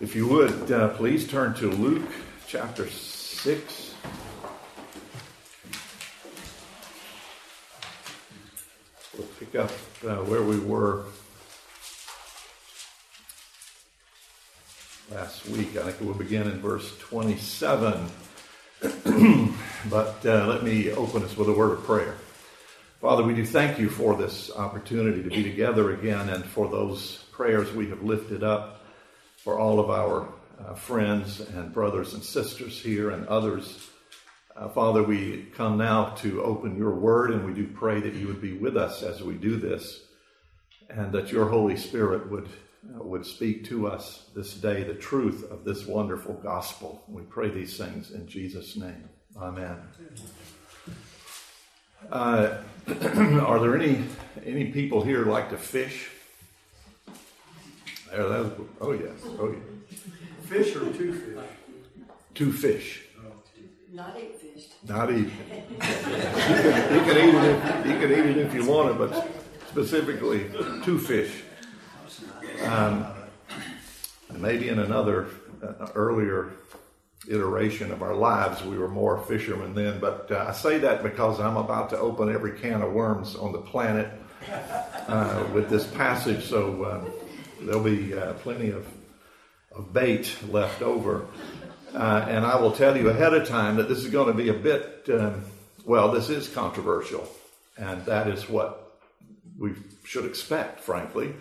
If you would, uh, please turn to Luke chapter 6. We'll pick up uh, where we were last week. I think we'll begin in verse 27. but uh, let me open us with a word of prayer. Father, we do thank you for this opportunity to be together again and for those prayers we have lifted up for all of our uh, friends and brothers and sisters here and others. Uh, Father, we come now to open your word and we do pray that you would be with us as we do this and that your Holy Spirit would, uh, would speak to us this day the truth of this wonderful gospel. We pray these things in Jesus' name. Amen. Uh, are there any any people here like to fish? There, that was, oh yes, oh yeah. Fish or two fish? Two fish. Not eight fish. Not eat. you, can, you can eat it. If, you can eat it if you want it, but specifically two fish. Um, maybe in another uh, earlier iteration of our lives, we were more fishermen then. But uh, I say that because I'm about to open every can of worms on the planet uh, with this passage. So uh, there'll be uh, plenty of, of bait left over. Uh, and I will tell you ahead of time that this is going to be a bit, um, well, this is controversial. And that is what we should expect, frankly.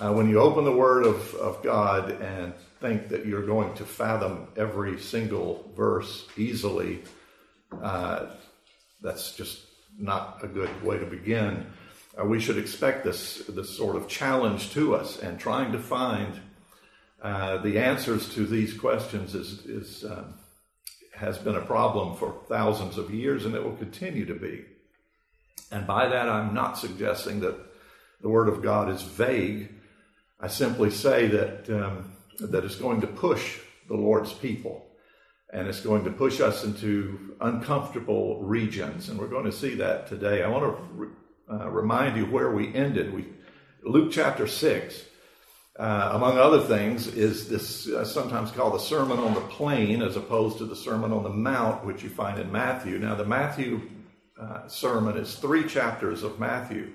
Uh, when you open the Word of, of God and think that you're going to fathom every single verse easily, uh, that's just not a good way to begin. Uh, we should expect this, this sort of challenge to us, and trying to find uh, the answers to these questions is, is um, has been a problem for thousands of years, and it will continue to be. And by that, I'm not suggesting that the Word of God is vague. I simply say that um, that is going to push the Lord's people. And it's going to push us into uncomfortable regions. And we're going to see that today. I want to uh, remind you where we ended. We, Luke chapter 6, uh, among other things, is this uh, sometimes called the Sermon on the Plain as opposed to the Sermon on the Mount, which you find in Matthew. Now, the Matthew uh, sermon is three chapters of Matthew.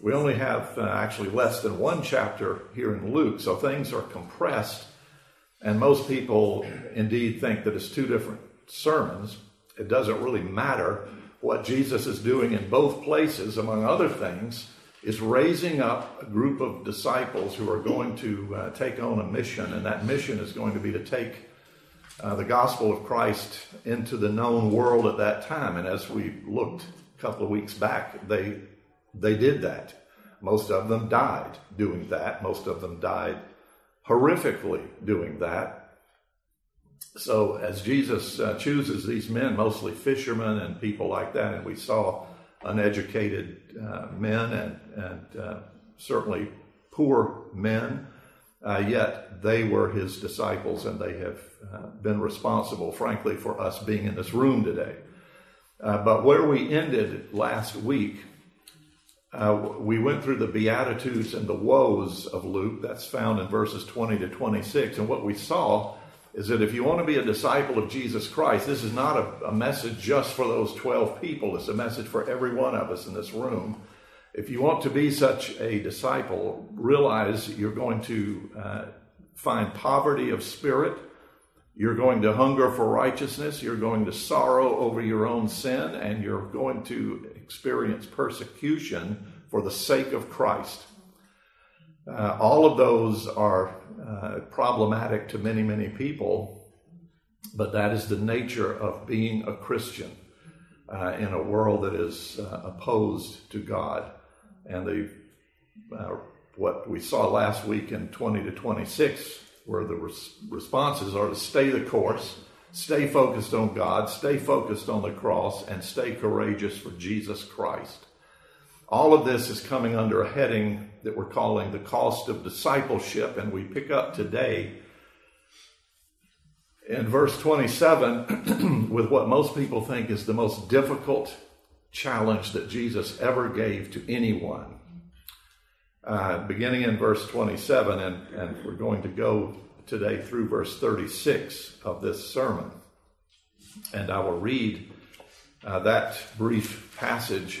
We only have uh, actually less than one chapter here in Luke, so things are compressed. And most people indeed think that it's two different sermons. It doesn't really matter. What Jesus is doing in both places, among other things, is raising up a group of disciples who are going to uh, take on a mission, and that mission is going to be to take uh, the gospel of Christ into the known world at that time. And as we looked a couple of weeks back, they they did that. Most of them died doing that. Most of them died horrifically doing that. So, as Jesus uh, chooses these men, mostly fishermen and people like that, and we saw uneducated uh, men and, and uh, certainly poor men, uh, yet they were his disciples and they have uh, been responsible, frankly, for us being in this room today. Uh, but where we ended last week we went through the Beatitudes and the woes of Luke. That's found in verses 20 to 26. And what we saw is that if you want to be a disciple of Jesus Christ, this is not a, a message just for those 12 people, it's a message for every one of us in this room. If you want to be such a disciple, realize you're going to uh, find poverty of spirit. You're going to hunger for righteousness. You're going to sorrow over your own sin, and you're going to experience persecution for the sake of Christ. Uh, all of those are uh, problematic to many, many people, but that is the nature of being a Christian uh, in a world that is uh, opposed to God. And the uh, what we saw last week in 20 to 26, where the res- responses are to stay the course Stay focused on God, stay focused on the cross, and stay courageous for Jesus Christ. All of this is coming under a heading that we're calling the cost of discipleship, and we pick up today in verse 27 with what most people think is the most difficult challenge that Jesus ever gave to anyone. Uh, beginning in verse 27, and, and we're going to go today through verse 36 of this sermon. And I will read uh, that brief passage.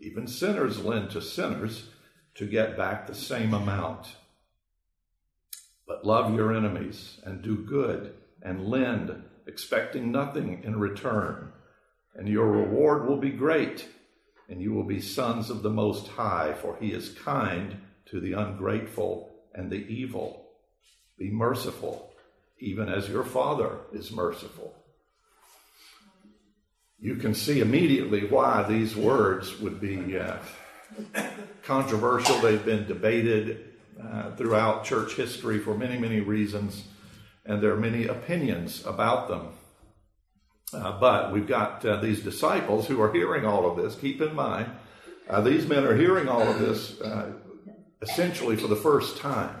Even sinners lend to sinners to get back the same amount. But love your enemies and do good and lend, expecting nothing in return. And your reward will be great, and you will be sons of the Most High, for he is kind to the ungrateful and the evil. Be merciful, even as your Father is merciful you can see immediately why these words would be uh, controversial. They've been debated uh, throughout church history for many, many reasons, and there are many opinions about them. Uh, but we've got uh, these disciples who are hearing all of this. Keep in mind, uh, these men are hearing all of this uh, essentially for the first time.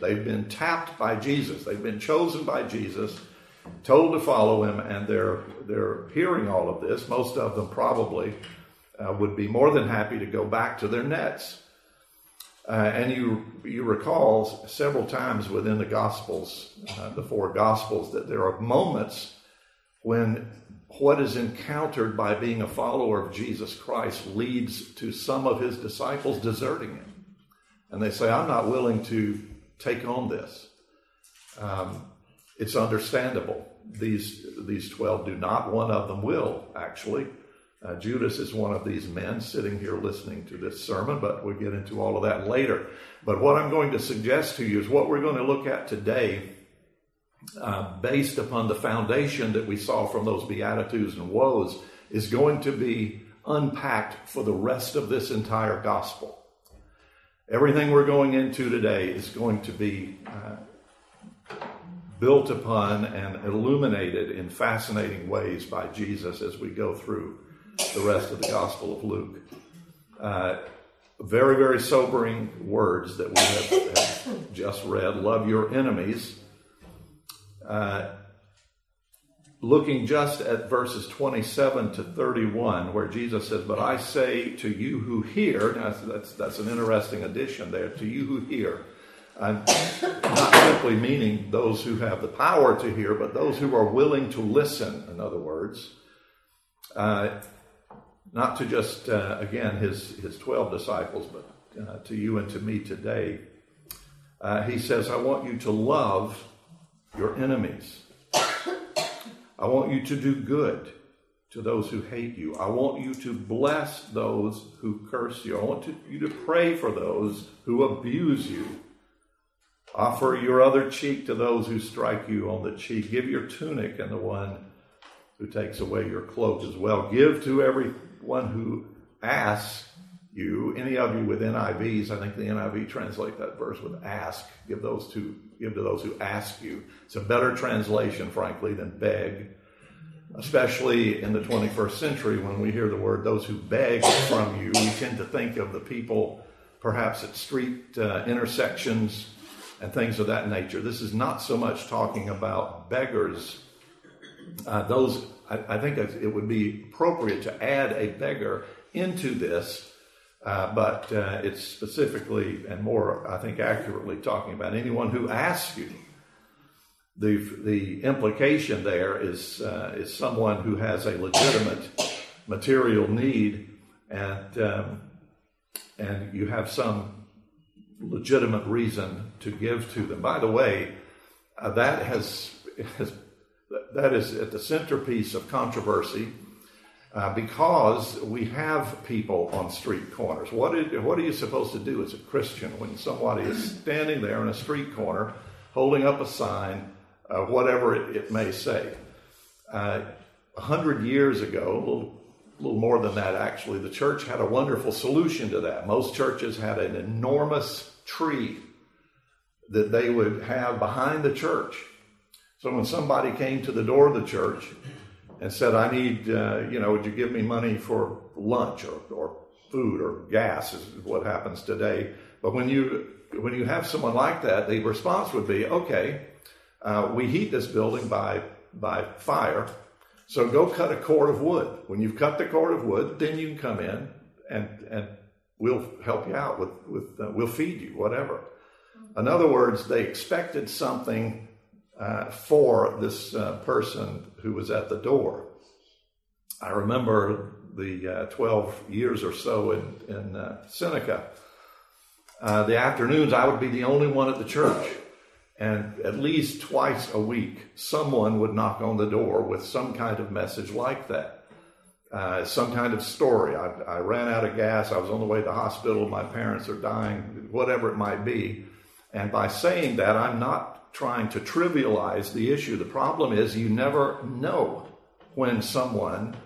They've been tapped by Jesus, they've been chosen by Jesus told to follow him, and they're they're hearing all of this. Most of them probably uh, would be more than happy to go back to their nets. Uh, and you you recall several times within the Gospels, uh, the four Gospels, that there are moments when what is encountered by being a follower of Jesus Christ leads to some of his disciples deserting him, and they say, "I'm not willing to take on this." Um, it's understandable. These, these 12 do not. One of them will, actually. Uh, Judas is one of these men sitting here listening to this sermon, but we'll get into all of that later. But what I'm going to suggest to you is what we're going to look at today, uh, based upon the foundation that we saw from those Beatitudes and Woes, is going to be unpacked for the rest of this entire gospel. Everything we're going into today is going to be uh, built upon and illuminated in fascinating ways by Jesus as we go through the rest of the Gospel of Luke. Uh, very, very sobering words that we have, have just read. Love your enemies. Uh, looking just at verses 27 to 31, where Jesus says, But I say to you who hear, that's, that's, that's an interesting addition there, to you who hear, I'm not simply meaning those who have the power to hear, but those who are willing to listen, in other words. Uh, not to just, uh, again, his, his 12 disciples, but uh, to you and to me today. Uh, he says, I want you to love your enemies. I want you to do good to those who hate you. I want you to bless those who curse you. I want to, you to pray for those who abuse you. Offer your other cheek to those who strike you on the cheek. Give your tunic and the one who takes away your cloak as well. Give to everyone who asks you. Any of you with NIVs, I think the NIV translate that verse with ask. Give those to give to those who ask you. It's a better translation, frankly, than beg. Especially in the 21st century, when we hear the word those who beg from you, we tend to think of the people perhaps at street uh, intersections and things of that nature. This is not so much talking about beggars. Uh, those, I, I, think it would be appropriate to add a beggar into this, uh, but uh, it's specifically and more, I think, accurately talking about anyone who asks you. The, the implication there is, uh, is someone who has a legitimate material need and, um, and you have some legitimate reason to give to them. By the way, uh, that has, has that is at the centerpiece of controversy uh, because we have people on street corners. What, is, what are you supposed to do as a Christian when somebody is standing there in a street corner holding up a sign, uh, whatever it, it, may say? Uh, a hundred years ago, a little, little more than that actually, the church had a wonderful solution to that. Most churches had an enormous tree that they would have behind the church. So when somebody came to the door of the church, and said, I need, uh, you know, would you give me money for lunch or, or food or gas is what happens today. But when you, when you have someone like that, the response would be, okay, uh, we heat this building by, by fire. So go cut a cord of wood. When you've cut the cord of wood, then you can come in and, and we'll help you out with, with uh, we'll feed you, whatever. In other words, they expected something uh, for this uh, person who was at the door. I remember the uh, 12 years or so in, in uh, Seneca. Uh, the afternoons, I would be the only one at the church. And at least twice a week, someone would knock on the door with some kind of message like that. Uh, some kind of story. I, I, ran out of gas. I was on the way to the hospital. My parents are dying, whatever it might be. And by saying that, I'm not trying to trivialize the issue. The problem is you never know when someone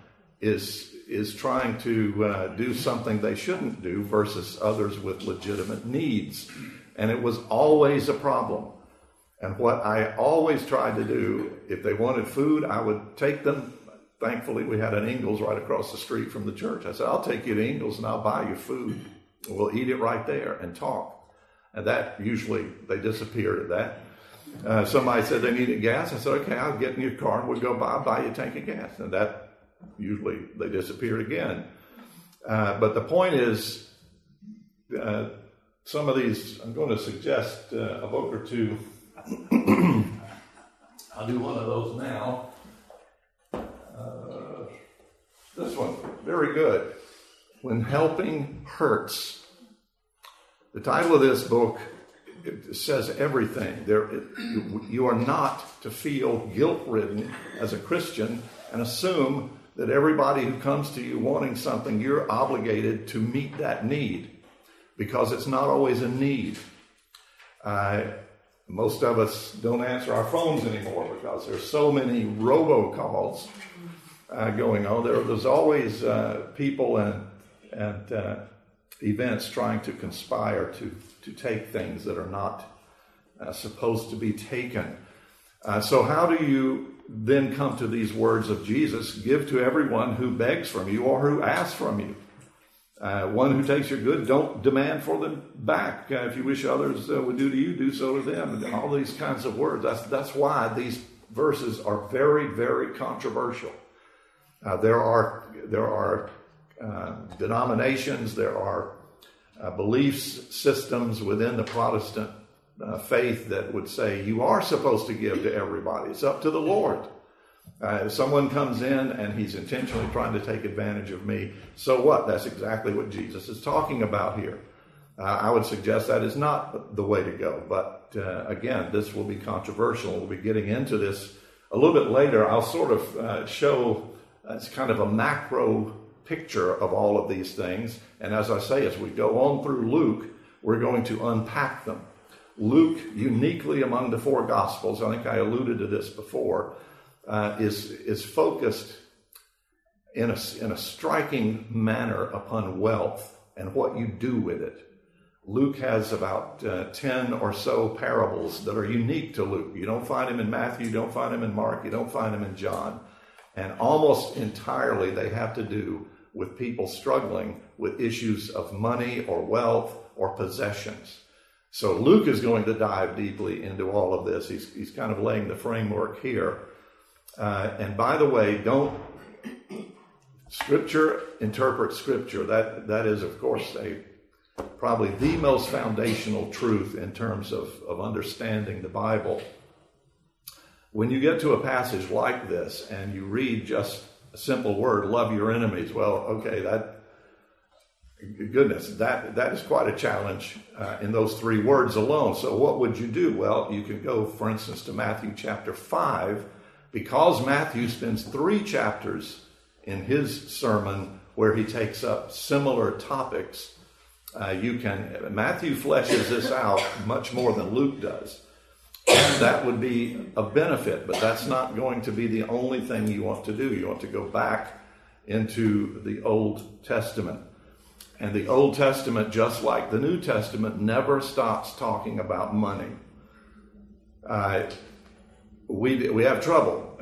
is is trying to uh, do something they shouldn't do versus others with legitimate needs, and it was always a problem. And what I always tried to do, if they wanted food, I would take them. Thankfully, we had an Ingles right across the street from the church. I said, "I'll take you to Ingles and I'll buy you food. We'll eat it right there and talk." And that usually they disappeared at that. Uh, somebody said they needed gas. I said, okay, I'll get in your car and we'll go by, buy you a tank of gas. And that usually they disappeared again. Uh, but the point is, uh, some of these, I'm going to suggest uh, a book or two. I'll do one of those now. Uh, this one, very good. When Helping Hurts. The title of this book it says everything. There, you are not to feel guilt ridden as a Christian and assume that everybody who comes to you wanting something, you're obligated to meet that need because it's not always a need. Uh, most of us don't answer our phones anymore because there's so many robocalls uh, going on. There, there's always uh, people and, and uh, events trying to conspire to to take things that are not uh, supposed to be taken. Uh, so, how do you then come to these words of Jesus? Give to everyone who begs from you or who asks from you. Uh, one who takes your good, don't demand for them back. If you wish others would do to you, do so to them. And all these kinds of words. That's, that's why these verses are very, very controversial. Uh, there are, there are denominations, there are uh, beliefs systems within the Protestant uh, faith that would say you are supposed to give to everybody. It's up to the Lord. Uh, if someone comes in and he's intentionally trying to take advantage of me, so what? That's exactly what Jesus is talking about here. Uh, I would suggest that is not the way to go. But uh, again, this will be controversial. We'll be getting into this a little bit later. I'll sort of uh, show it's kind of a macro picture of all of these things. And as I say, as we go on through Luke, we're going to unpack them. Luke, uniquely among the four Gospels, I think I alluded to this before, uh, is, is focused in a, in a striking manner upon wealth and what you do with it. Luke has about uh, 10 or so parables that are unique to Luke. You don't find him in Matthew, you don't find him in Mark, you don't find him in John. And almost entirely they have to do with people struggling with issues of money or wealth or possessions. So Luke is going to dive deeply into all of this. He's, he's kind of laying the framework here. Uh, and by the way, don't scripture interpret scripture. That that is, of course, a probably the most foundational truth in terms of, of understanding the Bible. When you get to a passage like this and you read just a simple word, love your enemies. Well, okay, that goodness, that that is quite a challenge uh, in those three words alone. So, what would you do? Well, you can go, for instance, to Matthew chapter five, Because Matthew spends three chapters in his sermon where he takes up similar topics, uh, you can Matthew fleshes this out much more than Luke does. That would be a benefit, but that's not going to be the only thing you want to do. You want to go back into the Old Testament. And the Old Testament, just like the New Testament, never stops talking about money. Uh, we, we have trouble.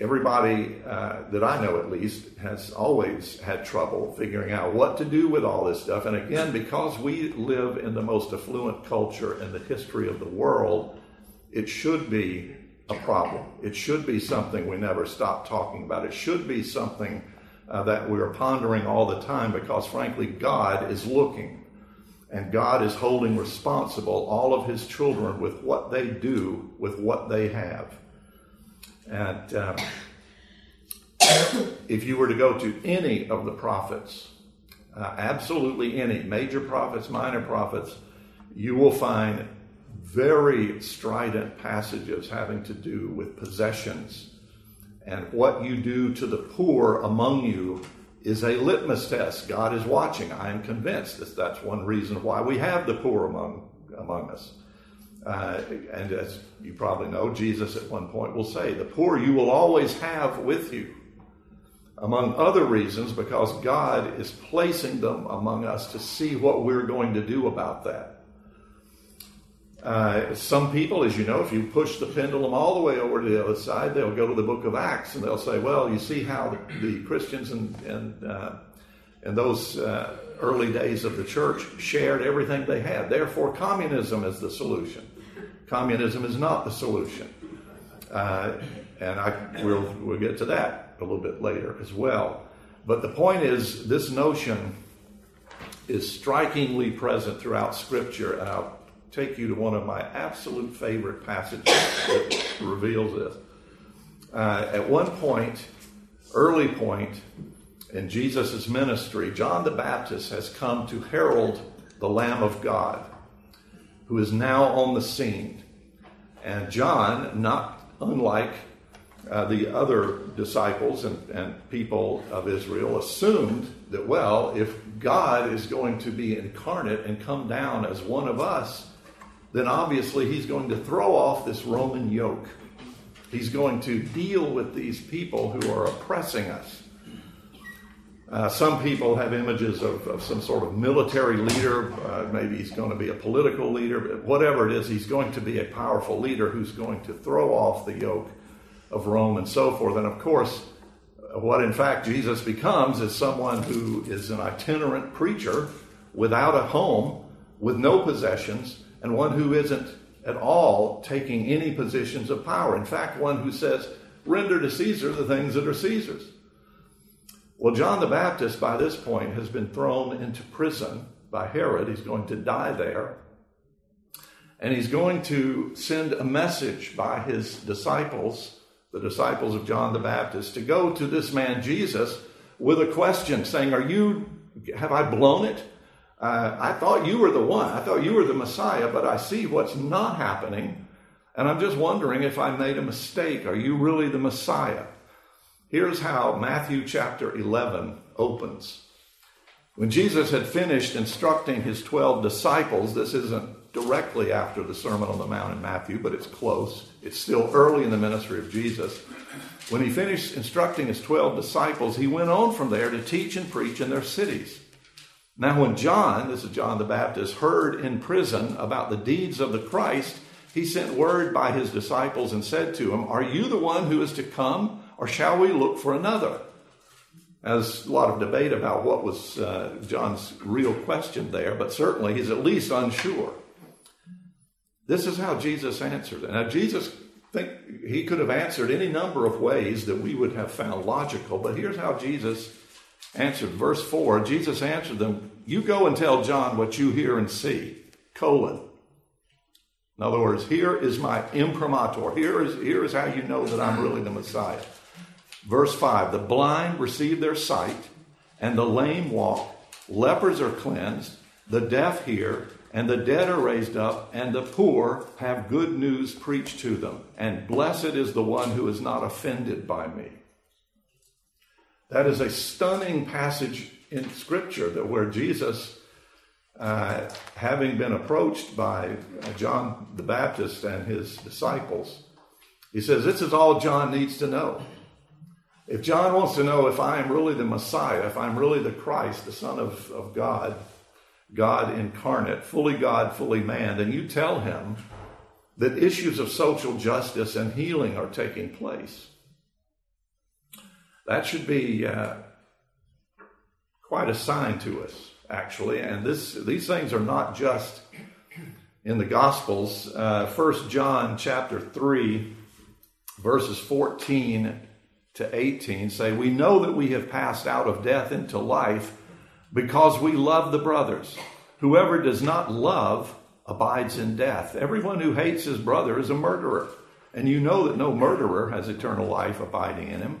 Everybody uh, that I know, at least, has always had trouble figuring out what to do with all this stuff. And again, because we live in the most affluent culture in the history of the world, it should be a problem. It should be something we never stop talking about. It should be something uh, that we're pondering all the time because, frankly, God is looking and God is holding responsible all of his children with what they do with what they have. And um, if you were to go to any of the prophets, uh, absolutely any, major prophets, minor prophets, you will find very strident passages having to do with possessions. And what you do to the poor among you is a litmus test. God is watching. I am convinced that that's one reason why we have the poor among, among us. Uh, and as you probably know, Jesus at one point will say, The poor you will always have with you. Among other reasons, because God is placing them among us to see what we're going to do about that. Uh, some people, as you know, if you push the pendulum all the way over to the other side, they'll go to the book of Acts and they'll say, well, you see how the, the Christians and, and, uh, and those uh, early days of the church shared everything they had. Therefore, communism is the solution. Communism is not the solution. Uh, and I, we'll, we'll get to that a little bit later as well. But the point is, this notion is strikingly present throughout Scripture. And I'll take you to one of my absolute favorite passages that reveals this. Uh, at one point, early point in Jesus' ministry, John the Baptist has come to herald the Lamb of God, who is now on the scene. And John, not unlike uh, the other disciples and, and people of Israel, assumed that, well, if God is going to be incarnate and come down as one of us, then obviously he's going to throw off this Roman yoke. He's going to deal with these people who are oppressing us. Uh, some people have images of, of, some sort of military leader. Uh, maybe he's going to be a political leader. Whatever it is, he's going to be a powerful leader who's going to throw off the yoke of Rome and so forth. And of course, what in fact Jesus becomes is someone who is an itinerant preacher without a home, with no possessions, and one who isn't at all taking any positions of power. In fact, one who says, render to Caesar the things that are Caesar's. Well, John the Baptist, by this point, has been thrown into prison by Herod. He's going to die there. And he's going to send a message by his disciples, the disciples of John the Baptist, to go to this man Jesus with a question saying, Are you, have I blown it? Uh, I thought you were the one. I thought you were the Messiah, but I see what's not happening. And I'm just wondering if I made a mistake. Are you really the Messiah? Here's how Matthew chapter 11 opens. When Jesus had finished instructing his 12 disciples, this isn't directly after the Sermon on the Mount in Matthew, but it's close. It's still early in the ministry of Jesus. When he finished instructing his 12 disciples, he went on from there to teach and preach in their cities. Now, when John, this is John the Baptist, heard in prison about the deeds of the Christ, he sent word by his disciples and said to him, Are you the one who is to come, or shall we look for another? There's a lot of debate about what was uh, John's real question there, but certainly he's at least unsure. This is how Jesus answered. Now, Jesus think he could have answered any number of ways that we would have found logical, but here's how Jesus answered. Verse 4 Jesus answered them, You go and tell John what you hear and see. Colon. In other words, here is my imprimatur. Here is, here is how you know that I'm really the Messiah. Verse 5 The blind receive their sight, and the lame walk. Lepers are cleansed. The deaf hear. and the dead are raised up, and the poor have good news preached to them. And blessed is the one who is not offended by me. That is a stunning passage in Scripture that where Jesus, uh, having been approached by uh, John the Baptist and his disciples, he says, This is all John needs to know. If John wants to know if I am really the Messiah, if I'm really the Christ, the Son of, of God, God incarnate, fully God, fully man, then you tell him that issues of social justice and healing are taking place. That should be uh, quite a sign to us, actually. And this, these things are not just in the Gospels. Uh, First John chapter three, verses fourteen to eighteen say, "We know that we have passed out of death into life." because we love the brothers. Whoever does not love abides in death. Everyone who hates his brother is a murderer. And you know that no murderer has eternal life abiding in him.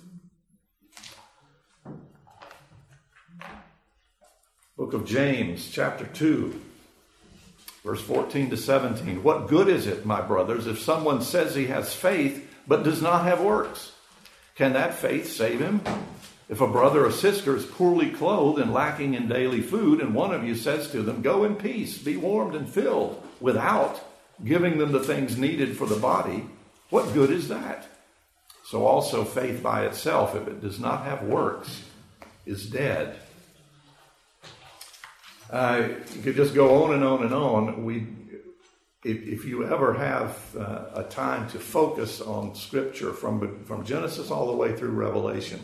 Book of James, chapter 2, verse 14 to 17. What good is it, my brothers, if someone says he has faith but does not have works? Can that faith save him? If a brother or sister is poorly clothed and lacking in daily food, and one of you says to them, Go in peace, be warmed and filled, without giving them the things needed for the body, what good is that? So also faith by itself, if it does not have works, is dead. Uh, you could just go on and on and on. We, if, if you ever have uh, a time to focus on Scripture from from Genesis all the way through Revelation,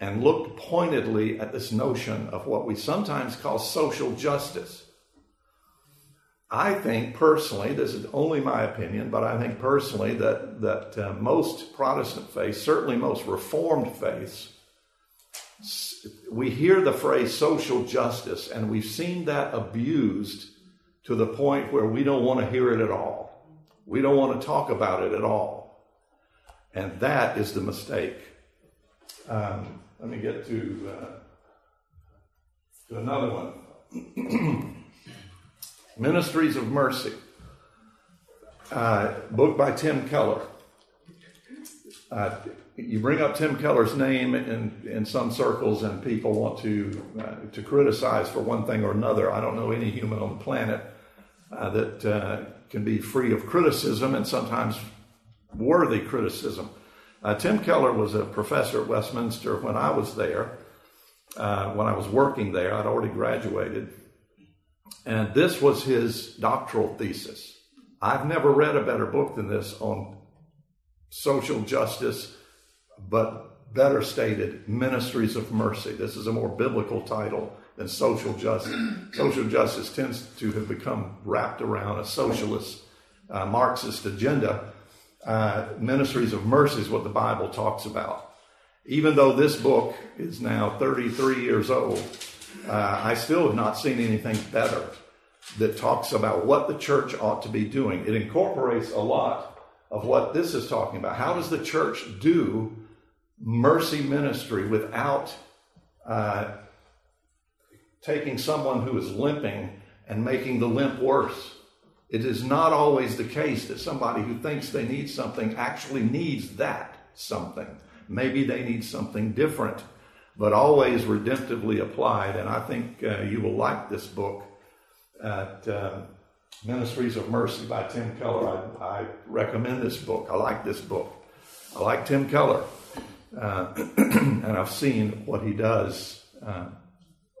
and look pointedly at this notion of what we sometimes call social justice I think personally, this is only my opinion, but I think personally that that uh, most Protestant faiths, certainly most Reformed faiths, we hear the phrase social justice, and we've seen that abused to the point where we don't want to hear it at all. We don't want to talk about it at all, and that is the mistake. Um, let me get to uh, to another one. Ministries of Mercy, uh, book by Tim Keller. Uh, you bring up Tim Keller's name in, in some circles, and people want to uh, to criticize for one thing or another. I don't know any human on the planet uh, that uh, can be free of criticism and sometimes worthy criticism. Uh, Tim Keller was a professor at Westminster when I was there. when I was working there, I'd already graduated. And this was his doctoral thesis. I've never read a better book than this on social justice, but better stated, ministries of mercy. This is a more biblical title than social justice. social justice tends to have become wrapped around a socialist, uh, Marxist agenda. Uh, ministries of mercy is what the Bible talks about. Even though this book is now 33 years old, uh, I still have not seen anything better that talks about what the church ought to be doing. It incorporates a lot of what this is talking about. How does the church do mercy ministry without uh, taking someone who is limping and making the limp worse? It is not always the case that somebody who thinks they need something actually needs that something. Maybe they need something different but always redemptively applied. And I think uh, you will like this book at uh, Ministries of Mercy by Tim Keller. I, I, recommend this book. I like this book. I like Tim Keller. Uh, and I've seen what he does uh,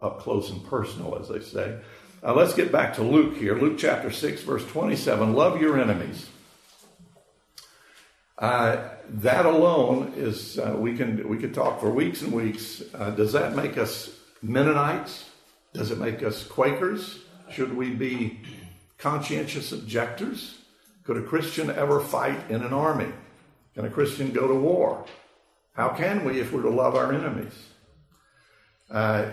up close and personal, as they say. let's get back to Luke here. Luke chapter 6, verse 27. Love your enemies. Uh, that alone is uh, we can we could talk for weeks and weeks. Uh, does that make us Mennonites? Does it make us Quakers? Should we be conscientious objectors? Could a Christian ever fight in an army? Can a Christian go to war? How can we if we're to love our enemies? Uh,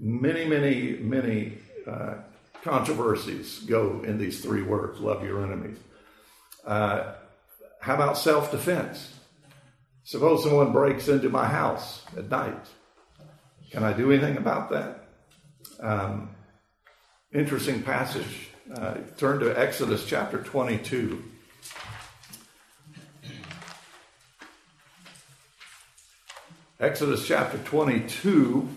many, many, many uh, controversies go in these three words love your enemies. Uh, how about self defense? Suppose someone breaks into my house at night. Can I do anything about that? Um, interesting passage. Uh, turn to Exodus chapter 22. Exodus chapter 22.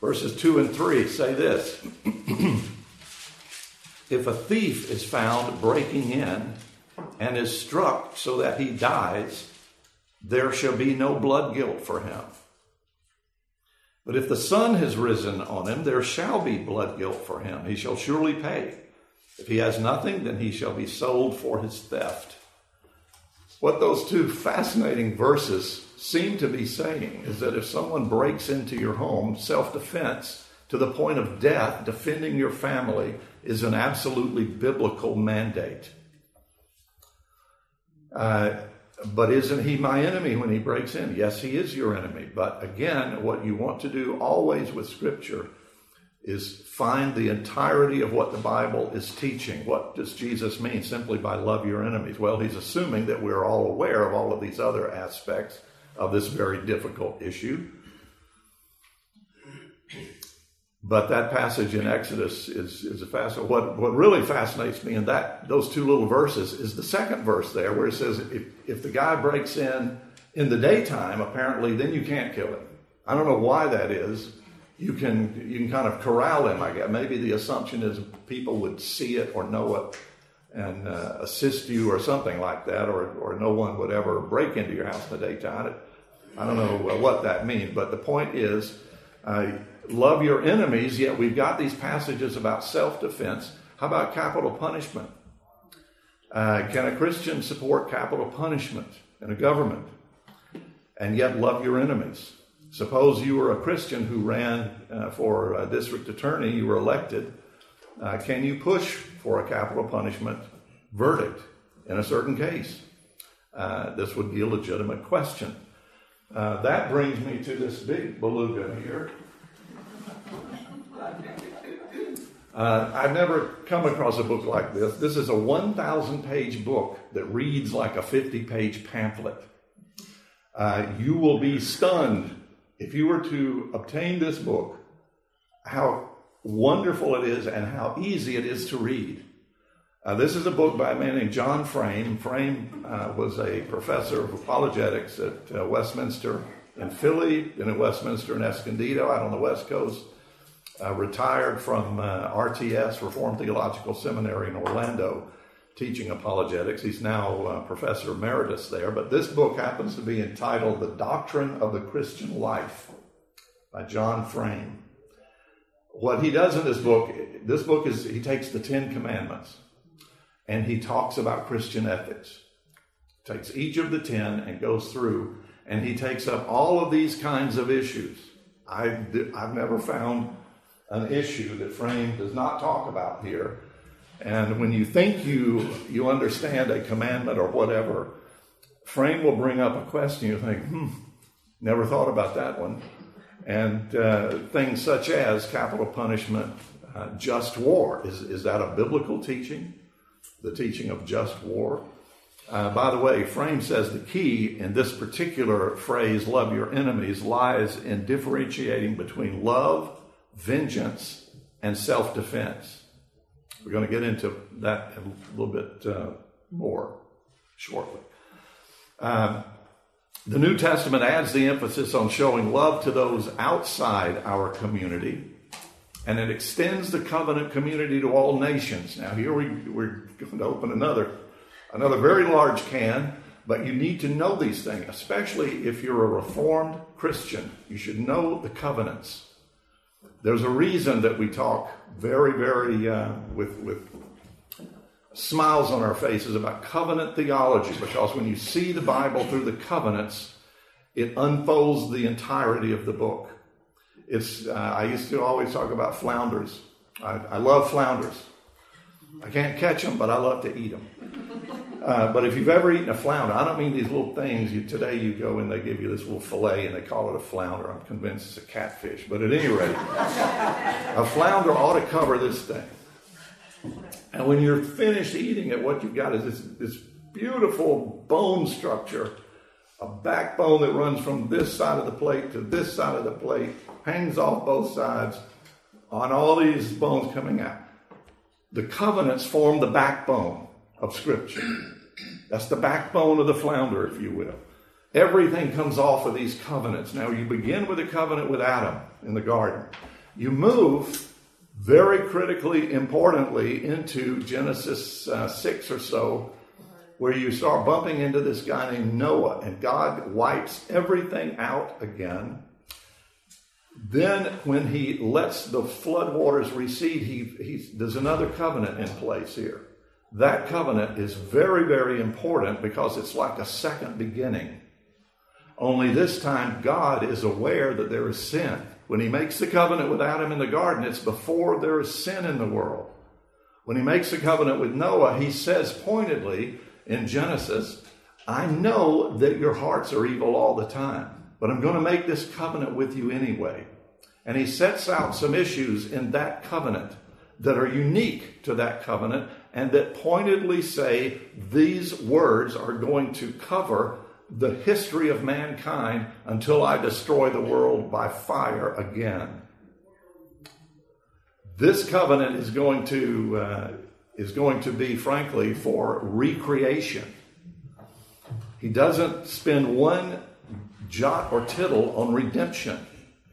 Verses 2 and 3 say this If a thief is found breaking in and is struck so that he dies, there shall be no blood guilt for him. But if the sun has risen on him, there shall be blood guilt for him. He shall surely pay. If he has nothing, then he shall be sold for his theft. What those two fascinating verses seem to be saying is that if someone breaks into your home, self defense to the point of death, defending your family is an absolutely biblical mandate. Uh, but isn't he my enemy when he breaks in? Yes, he is your enemy. But again, what you want to do always with Scripture is find the entirety of what the Bible is teaching. What does Jesus mean simply by love your enemies? Well, he's assuming that we're all aware of all of these other aspects of this very difficult issue. But that passage in Exodus is, is a fascinating. What, what really fascinates me in that those two little verses is the second verse there, where it says, if, if the guy breaks in in the daytime, apparently, then you can't kill him. I don't know why that is. You can you can kind of corral him. I guess maybe the assumption is people would see it or know it and uh, assist you or something like that, or or no one would ever break into your house in the daytime. I don't know what that means, but the point is. Uh, love your enemies, yet we've got these passages about self defense. How about capital punishment? Uh, can a Christian support capital punishment in a government and yet love your enemies? Suppose you were a Christian who ran uh, for a district attorney, you were elected. Uh, can you push for a capital punishment verdict in a certain case? Uh, this would be a legitimate question. Uh, that brings me to this big beluga here. Uh, I've never come across a book like this. This is a 1,000 page book that reads like a 50 page pamphlet. Uh, you will be stunned if you were to obtain this book, how wonderful it is and how easy it is to read. Uh, this is a book by a man named John Frame. Frame uh, was a professor of apologetics at uh, Westminster in Philly, and at Westminster in Escondido out on the West Coast uh, retired from uh, RTS, Reformed Theological Seminary in Orlando, teaching apologetics. He's now uh, professor emeritus there. But this book happens to be entitled The Doctrine of the Christian Life by John Frame. What he does in this book, this book is he takes the Ten Commandments and he talks about Christian ethics. Takes each of the ten and goes through, and he takes up all of these kinds of issues. I've, I've never found an issue that Frame does not talk about here. And when you think you you understand a commandment or whatever, Frame will bring up a question. You think, hmm, never thought about that one. And uh, things such as capital punishment, uh, just war is is that a biblical teaching? The teaching of just war. Uh, by the way, Frame says the key in this particular phrase, love your enemies, lies in differentiating between love vengeance, and self defense. We're going to get into that a little bit uh, more shortly. Um, the New Testament adds the emphasis on showing love to those outside our community, and it extends the covenant community to all nations. Now, here we, we're going to open another, another very large can, but you need to know these things, especially if you're a Reformed Christian. You should know the covenants. There's a reason that we talk very, very uh, with, with smiles on our faces about covenant theology because when you see the Bible through the covenants, it unfolds the entirety of the book. It's, uh, I used to always talk about flounders. I, I, love flounders. I can't catch them, but I love to eat them. Uh, but if you've ever eaten a flounder, I don't mean these little things. You, today you go and they give you this little fillet and they call it a flounder. I'm convinced it's a catfish. But at any rate, a flounder ought to cover this thing. And when you're finished eating it, what you've got is this, this beautiful bone structure, a backbone that runs from this side of the plate to this side of the plate, hangs off both sides on all these bones coming out. The covenants form the backbone of Scripture. That's the backbone of the flounder, if you will. Everything comes off of these covenants. Now, you begin with a covenant with Adam in the garden. You move very critically, importantly, into Genesis uh, 6 or so, where you start bumping into this guy named Noah, and God wipes everything out again. Then, when he lets the floodwaters recede, he, he, there's another covenant in place here. That covenant is very, very important because it's like a second beginning. Only this time, God is aware that there is sin. When he makes the covenant with Adam in the garden, it's before there is sin in the world. When he makes the covenant with Noah, he says pointedly in Genesis, I know that your hearts are evil all the time, but I'm going to make this covenant with you anyway. And he sets out some issues in that covenant that are unique to that covenant and that pointedly say these words are going to cover the history of mankind until I destroy the world by fire again. This covenant is going to uh, is going to be, frankly, for recreation. He doesn't spend one jot or tittle on redemption.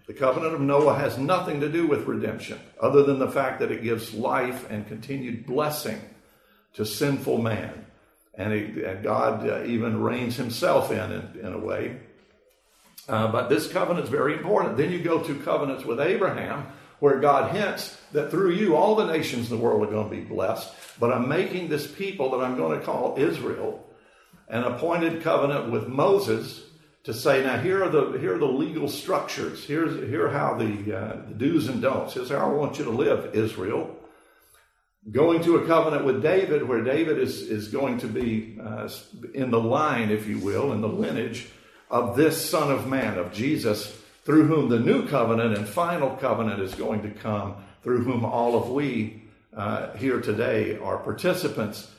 The covenant of Noah has nothing to do with redemption, other than the fact that it gives life and continued blessing to sinful man. And, he, and God uh, even reins himself in, in, in a way. Uh, but this covenant is very important. Then you go to covenants with Abraham, where God hints that through you all the nations in the world are going to be blessed. But I'm making this people that I'm going to call Israel an appointed covenant with Moses to say, now here are the here are the legal structures. Here's here are how the, uh, the do's and don'ts. Here's how I want you to live, Israel. Going to a covenant with David, where David is is going to be uh, in the line, if you will, in the lineage of this Son of Man, of Jesus, through whom the new covenant and final covenant is going to come, through whom all of we uh, here today are participants,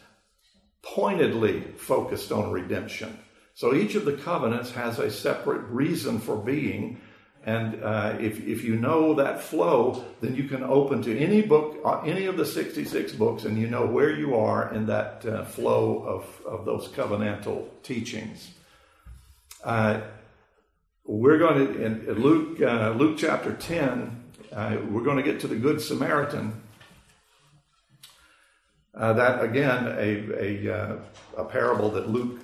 pointedly focused on redemption. So each of the covenants has a separate reason for being. And uh, if, if you know that flow, then you can open to any book, uh, any of the 66 books, and you know where you are in that uh, flow of, of those covenantal teachings. Uh, we're going to, in Luke, uh, Luke chapter 10, uh, we're going to get to the Good Samaritan. That, again, a, a, a, parable that Luke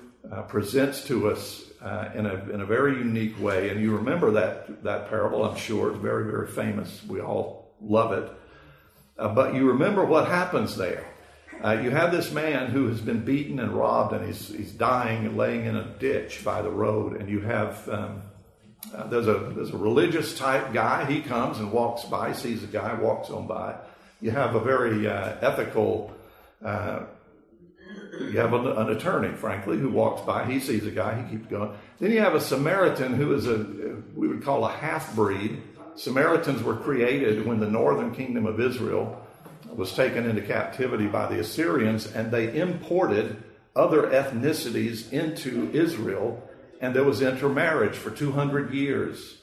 presents to us uh, in, a, in a very unique way. And you remember that, that parable, I'm sure. It's very, very famous. We all love it. but you remember what happens there. Uh, you have this man who has been beaten and robbed, and he's, he's dying and laying in a ditch by the road. And you have um, uh, there's a there's a religious type guy. He comes and walks by, sees a guy, walks on by. You have a very uh, ethical. You have an, an, attorney, frankly, who walks by. He sees a guy. He keeps going. Then you have a Samaritan who is a we would call a half breed. Samaritans were created when the northern kingdom of Israel was taken into captivity by the Assyrians, and they imported other ethnicities into Israel and there was intermarriage for 200 years.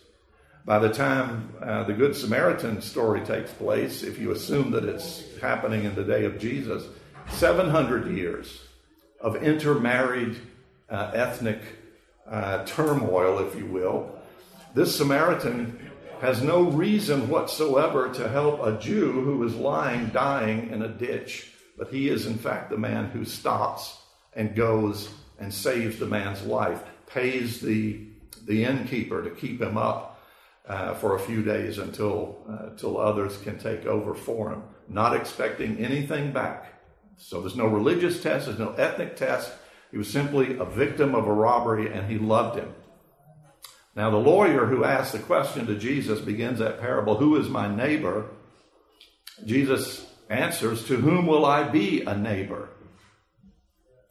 By the time uh, the Good Samaritan story takes place, if you assume that it's happening in the day of Jesus, 700 years of intermarried uh, ethnic uh, turmoil, if you will. This Samaritan has no reason whatsoever to help a Jew who is lying, dying in a ditch, but he is, in fact, the man who stops and goes and saves the man's life pays the, the innkeeper to keep him up uh, for a few days until, uh, until others can take over for him, not expecting anything back. So there's no religious test, there's no ethnic test. He was simply a victim of a robbery and he loved him. Now, the lawyer who asked the question to Jesus begins that parable Who is my neighbor? Jesus answers, To whom will I be a neighbor?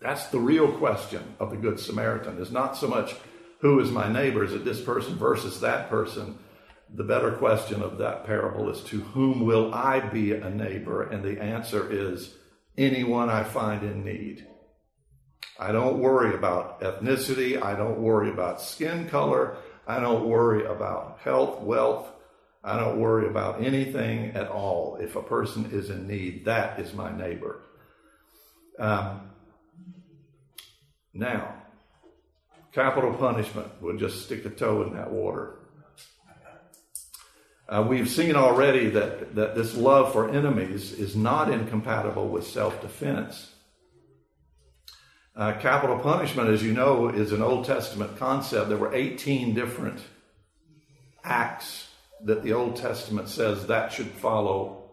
That's the real question of the Good Samaritan. Is not so much who is my neighbor, is it this person versus that person? The better question of that parable is to whom will I be a neighbor? And the answer is anyone I find in need. I don't worry about ethnicity. I don't worry about skin color. I don't worry about health, wealth. I don't worry about anything at all. If a person is in need, that is my neighbor. Um, now, capital punishment would just stick a toe in that water. Uh, we've seen already that, that this love for enemies is not incompatible with self defense. Uh, capital punishment, as you know, is an Old Testament concept. There were 18 different acts that the Old Testament says that should follow,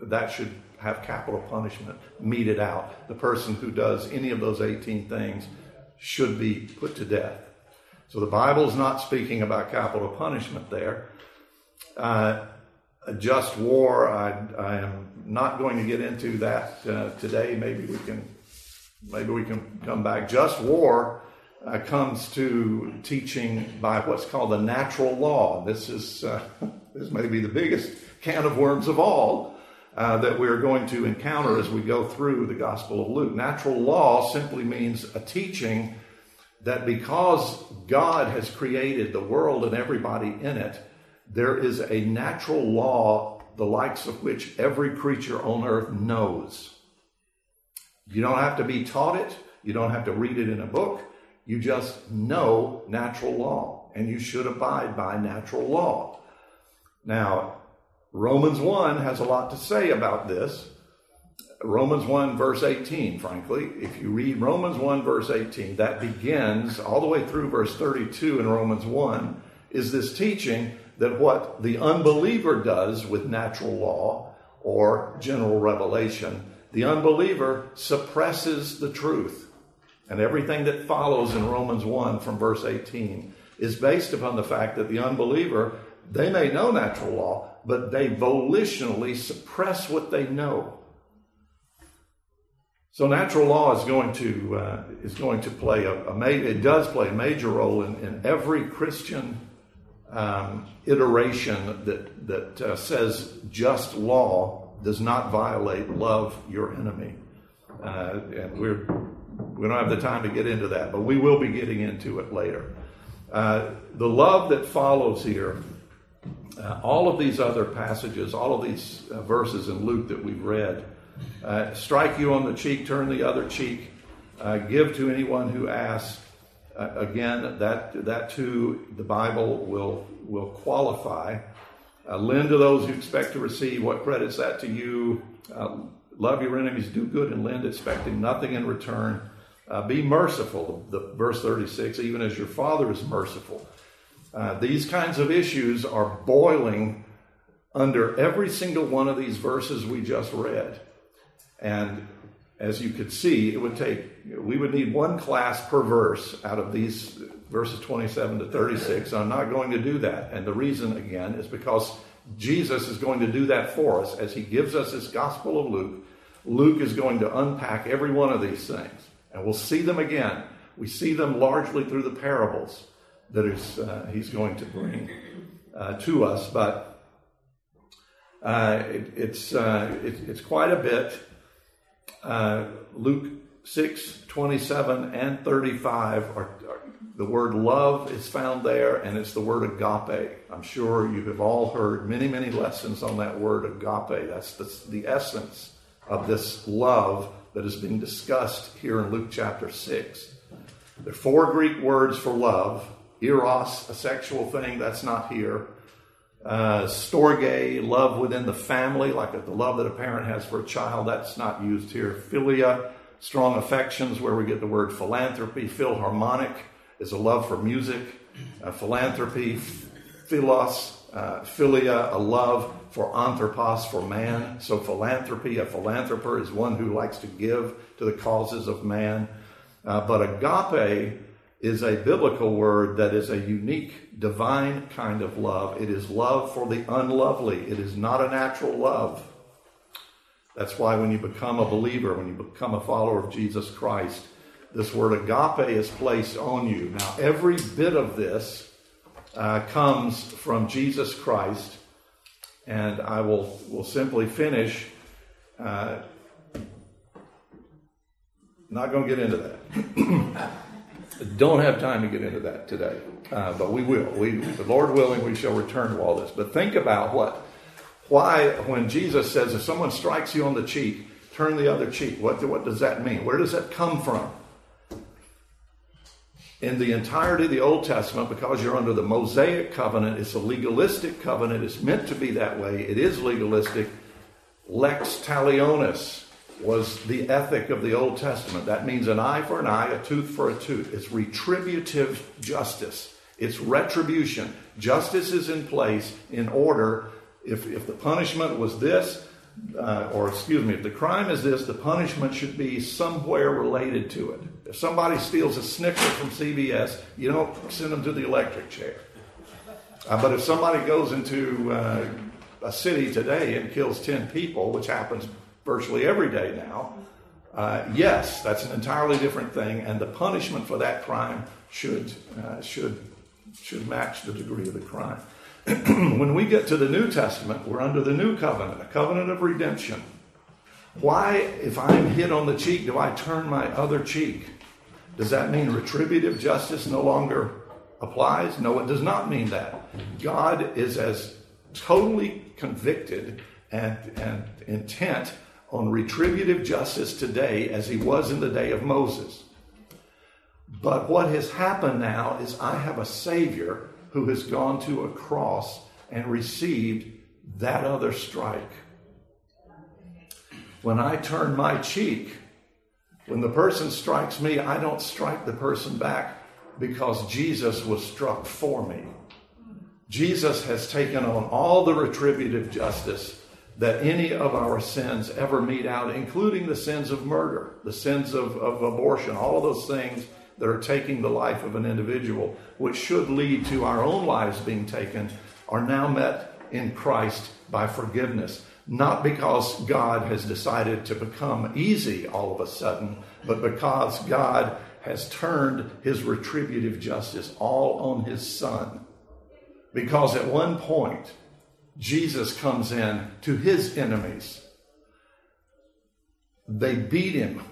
that should have capital punishment meted out. The person who does any of those 18 things should be put to death. So the Bible is not speaking about capital punishment there. Uh, a just war, I, I, am not going to get into that uh, today. Maybe we can maybe we can come back. Just war uh, comes to teaching by what's called the natural law. This is uh, this may be the biggest can of worms of all uh, that we're going to encounter as we go through the Gospel of Luke. Natural law simply means a teaching that because God has created the world and everybody in it, there is a natural law the likes of which every creature on earth knows. You don't have to be taught it. You don't have to read it in a book. You just know natural law, and you should abide by natural law. Now, Romans 1 has a lot to say about this. Romans 1, verse 18, frankly. If you read Romans 1, verse 18, that begins all the way through verse 32 in Romans 1, is this teaching that what the unbeliever does with natural law or general revelation the unbeliever suppresses the truth. And everything that follows in Romans 1 from verse 18 is based upon the fact that the unbeliever, they may know natural law, but they volitionally suppress what they know. So natural law is going to uh, is going to play a, a it does play a major role in, in every Christian um, iteration that that uh, says just law does not violate love your enemy. Uh, and we're, we don't have the time to get into that, but we will be getting into it later. Uh, the love that follows here, uh, all of these other passages, all of these uh, verses in Luke that we've read, uh, strike you on the cheek, turn the other cheek, give to anyone who asks. Again, that that too, the Bible will will qualify uh, lend to those who expect to receive. What credits that to you? Uh, love your enemies, do good and lend, expecting nothing in return. Uh, be merciful, the, the, verse 36, even as your Father is merciful. Uh, these kinds of issues are boiling under every single one of these verses we just read. And as you could see, it would take, we would need one class per verse out of these verses 27 to 36. I'm not going to do that. And the reason, again, is because Jesus is going to do that for us as he gives us his Gospel of Luke. Luke is going to unpack every one of these things. And we'll see them again. We see them largely through the parables that is, uh, he's going to bring uh, to us. But uh, it, it's, uh, it, it's quite a bit. Uh, Luke 6, 27, and 35 are, are, the word love is found there, and it's the word agape. I'm sure you have all heard many, many lessons on that word agape. That's the, the essence of this love that is being discussed here in Luke chapter 6. There are four Greek words for love eros, a sexual thing, that's not here. Uh, storge, love within the family, like the love that a parent has for a child, that's not used here. Philia, strong affections, where we get the word philanthropy. Philharmonic is a love for music. Uh, philanthropy, philos, uh, philia, a love for anthropos, for man. So philanthropy, a philanthropist is one who likes to give to the causes of man. Uh, but agape is a biblical word that is a unique, divine kind of love. It is love for the unlovely. It is not a natural love. That's why when you become a believer, when you become a follower of Jesus Christ, this word agape is placed on you. Now, every bit of this uh, comes from Jesus Christ, and I will, will simply finish. Uh, not going to get into that. Don't have time to get into that today, uh, but we will. We, the Lord willing, we shall return to all this. But think about what, why, when Jesus says, if someone strikes you on the cheek, turn the other cheek. What, what does that mean? Where does that come from? In the entirety of the Old Testament, because you're under the Mosaic covenant, it's a legalistic covenant. It's meant to be that way. It is legalistic. Lex talionis was the ethic of the Old Testament. That means an eye for an eye, a tooth for a tooth. It's retributive justice, it's retribution. Justice is in place in order. If, if the punishment was this, uh, or excuse me, if the crime is this, the punishment should be somewhere related to it. If somebody steals a Snicker from CVS, you don't send them to the electric chair. Uh, but if somebody goes into uh, a city today and kills 10 people, which happens virtually every day now, uh, yes, that's an entirely different thing, and the punishment for that crime should uh, should should match the degree of the crime. when we get to the New Testament, we're under the new covenant, a covenant of redemption. Why, if I'm hit on the cheek, do I turn my other cheek? Does that mean retributive justice no longer applies? No, it does not mean that. God is as totally convicted and, and intent on retributive justice today as he was in the day of Moses. But what has happened now is I have a Savior who has gone to a cross and received that other strike. When I turn my cheek, when the person strikes me, I don't strike the person back because Jesus was struck for me. Jesus has taken on all the retributive justice that any of our sins ever mete out, including the sins of murder, the sins of, of abortion, all of those things that are taking the life of an individual, which should lead to our own lives being taken, are now met in Christ by forgiveness. Not because God has decided to become easy all of a sudden, but because God has turned his retributive justice all on his son. Because at one point, Jesus comes in to his enemies. They beat him.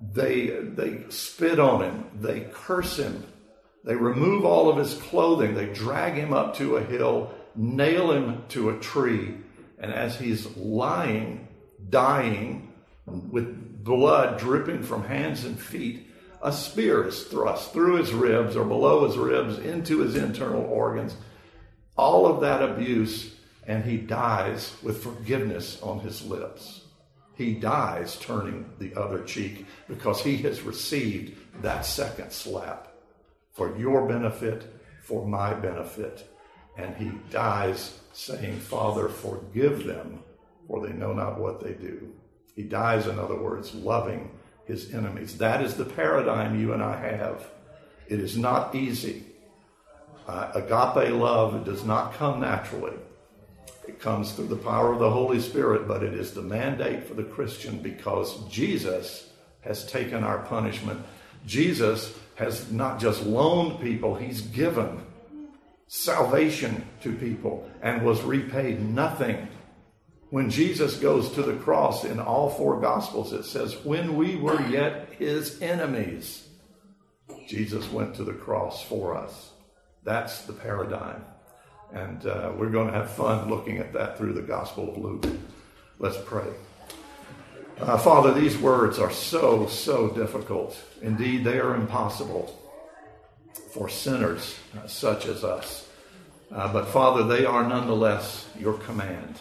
They, they spit on him. They curse him. They remove all of his clothing. They drag him up to a hill, nail him to a tree. And as he's lying, dying, with blood dripping from hands and feet, a spear is thrust through his ribs or below his ribs into his internal organs. All of that abuse and he dies with forgiveness on his lips. He dies turning the other cheek because he has received that second slap for your benefit, for my benefit. And he dies saying, Father, forgive them, for they know not what they do. He dies, in other words, loving his enemies. That is the paradigm you and I have. It is not easy. Uh, agape love does not come naturally. It comes through the power of the Holy Spirit, but it is the mandate for the Christian because Jesus has taken our punishment. Jesus has not just loaned people, he's given salvation to people and was repaid nothing. When Jesus goes to the cross in all four Gospels, it says, When we were yet his enemies, Jesus went to the cross for us. That's the paradigm. And uh, we're going to have fun looking at that through the Gospel of Luke. Let's pray. Uh, Father, these words are so, so difficult. Indeed, they are impossible for sinners uh, such as us. Uh, but Father, they are nonetheless your command.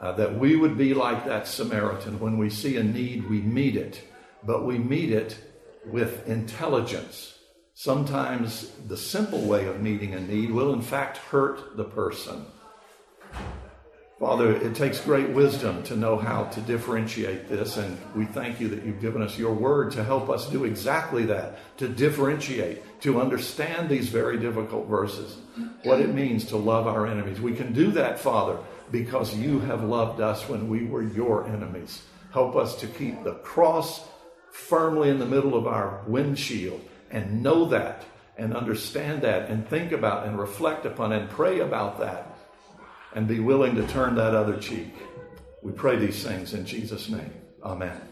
Uh, that we would be like that Samaritan. When we see a need, we meet it, but we meet it with intelligence Sometimes the simple way of meeting a need will, in fact, hurt the person. Father, it takes great wisdom to know how to differentiate this, and we thank you that you've given us your word to help us do exactly that, to differentiate, to understand these very difficult verses, what it means to love our enemies. We can do that, Father, because you have loved us when we were your enemies. Help us to keep the cross firmly in the middle of our windshield and know that and understand that and think about and reflect upon and pray about that and be willing to turn that other cheek. We pray these things in Jesus' name. Amen.